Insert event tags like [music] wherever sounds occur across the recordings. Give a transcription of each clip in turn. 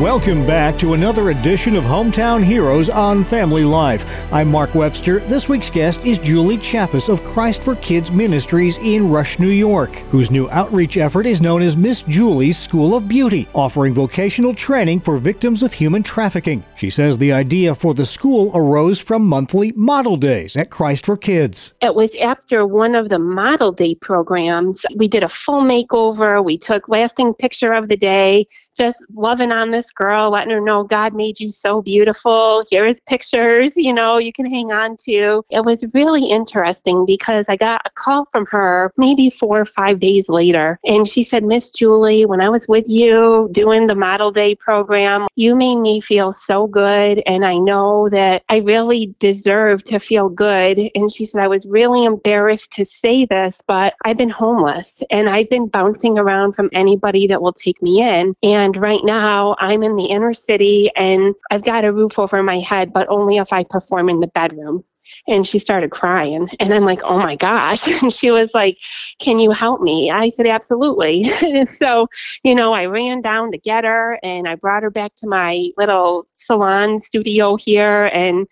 Welcome back to another edition of Hometown Heroes on Family Life. I'm Mark Webster. This week's guest is Julie Chappis of Christ for Kids Ministries in Rush, New York, whose new outreach effort is known as Miss Julie's School of Beauty, offering vocational training for victims of human trafficking. She says the idea for the school arose from monthly model days at Christ for Kids. It was after one of the model day programs. We did a full makeover. We took lasting picture of the day, just loving on this girl, letting her know God made you so beautiful. Here's pictures, you know, you can hang on to. It was really interesting because I got a call from her maybe four or five days later. And she said, Miss Julie, when I was with you doing the model day program, you made me feel so good. And I know that I really deserve to feel good. And she said, I was really embarrassed to say this, but I've been homeless and I've been bouncing around from anybody that will take me in. And right now I'm I'm in the inner city and I've got a roof over my head, but only if I perform in the bedroom. And she started crying. And I'm like, oh my gosh. [laughs] And she was like, can you help me? I said, absolutely. [laughs] so, you know, I ran down to get her and I brought her back to my little salon studio here. And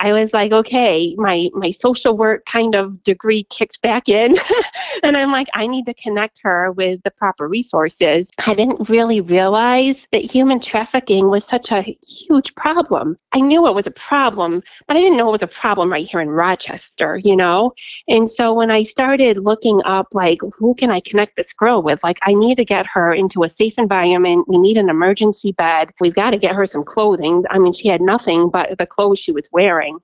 I was like, okay, my my social work kind of degree kicks back in, [laughs] and I'm like, I need to connect her with the proper resources. I didn't really realize that human trafficking was such a huge problem. I knew it was a problem, but I didn't know it was a problem right here in Rochester, you know. And so when I started looking up, like, who can I connect this girl with? Like, I need to get her into a safe environment. We need an emergency bed. We've got to get her some clothing. I mean, she had nothing but the clothes she was wearing doing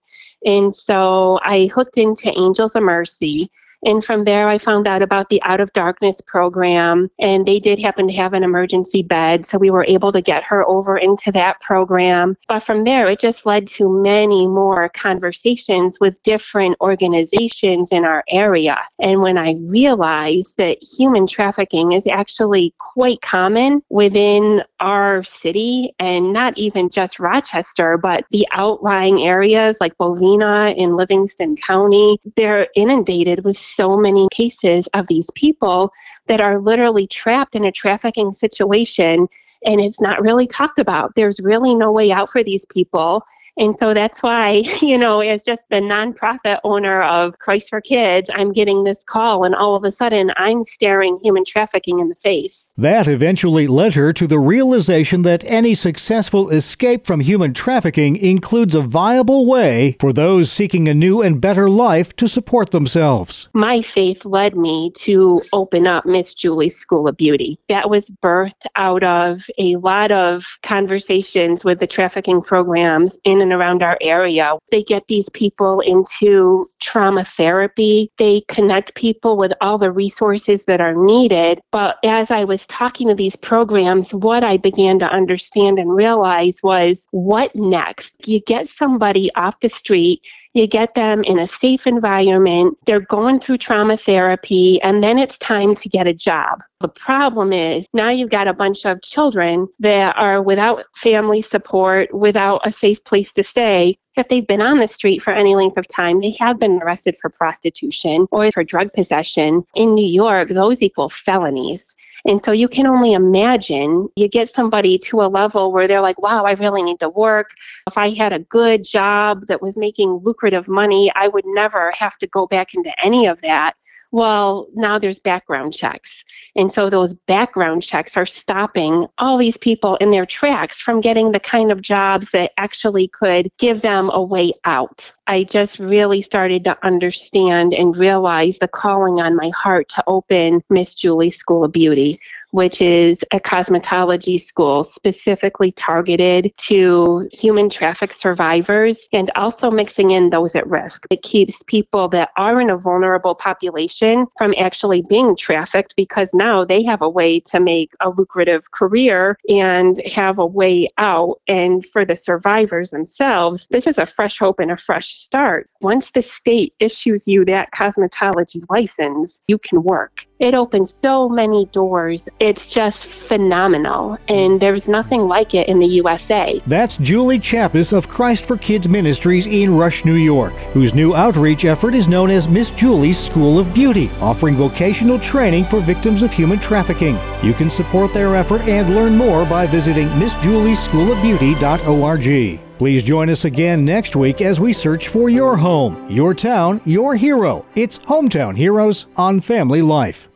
and so I hooked into Angels of Mercy and from there, I found out about the Out of Darkness program, and they did happen to have an emergency bed. So we were able to get her over into that program. But from there, it just led to many more conversations with different organizations in our area. And when I realized that human trafficking is actually quite common within our city, and not even just Rochester, but the outlying areas like In Livingston County, they're inundated with so many cases of these people that are literally trapped in a trafficking situation and it's not really talked about. There's really no way out for these people. And so that's why, [laughs] you know, as just the nonprofit owner of Christ for Kids, I'm getting this call and all of a sudden I'm staring human trafficking in the face. That eventually led her to the realization that any successful escape from human trafficking includes a viable way for those seeking a new and better life to support themselves. My faith led me to open up Miss Julie's School of Beauty. That was birthed out of a lot of conversations with the trafficking programs in and around our area. They get these people into trauma therapy, they connect people with all the resources that are needed. But as I was talking to these programs, what I began to understand and realize was what next? You get somebody off the street you get them in a safe environment, they're going through trauma therapy, and then it's time to get a job. The problem is now you've got a bunch of children that are without family support, without a safe place to stay, if they've been on the street for any length of time, they have been arrested for prostitution or for drug possession. In New York, those equal felonies. And so you can only imagine you get somebody to a level where they're like, wow, I really need to work. If I had a good job that was making lucrative money, I would never have to go back into any of that. Well, now there's background checks. And so those background checks are stopping all these people in their tracks from getting the kind of jobs that actually could give them a way out. I just really started to understand and realize the calling on my heart to open Miss Julie's School of Beauty which is a cosmetology school specifically targeted to human traffic survivors and also mixing in those at risk. It keeps people that are in a vulnerable population from actually being trafficked because now they have a way to make a lucrative career and have a way out. And for the survivors themselves, this is a fresh hope and a fresh start. Once the state issues you that cosmetology license, you can work it opens so many doors. It's just phenomenal, and there's nothing like it in the USA. That's Julie Chappis of Christ for Kids Ministries in Rush, New York, whose new outreach effort is known as Miss Julie's School of Beauty, offering vocational training for victims of human trafficking. You can support their effort and learn more by visiting MissJulie'sSchoolofBeauty.org. Please join us again next week as we search for your home, your town, your hero. It's Hometown Heroes on Family Life.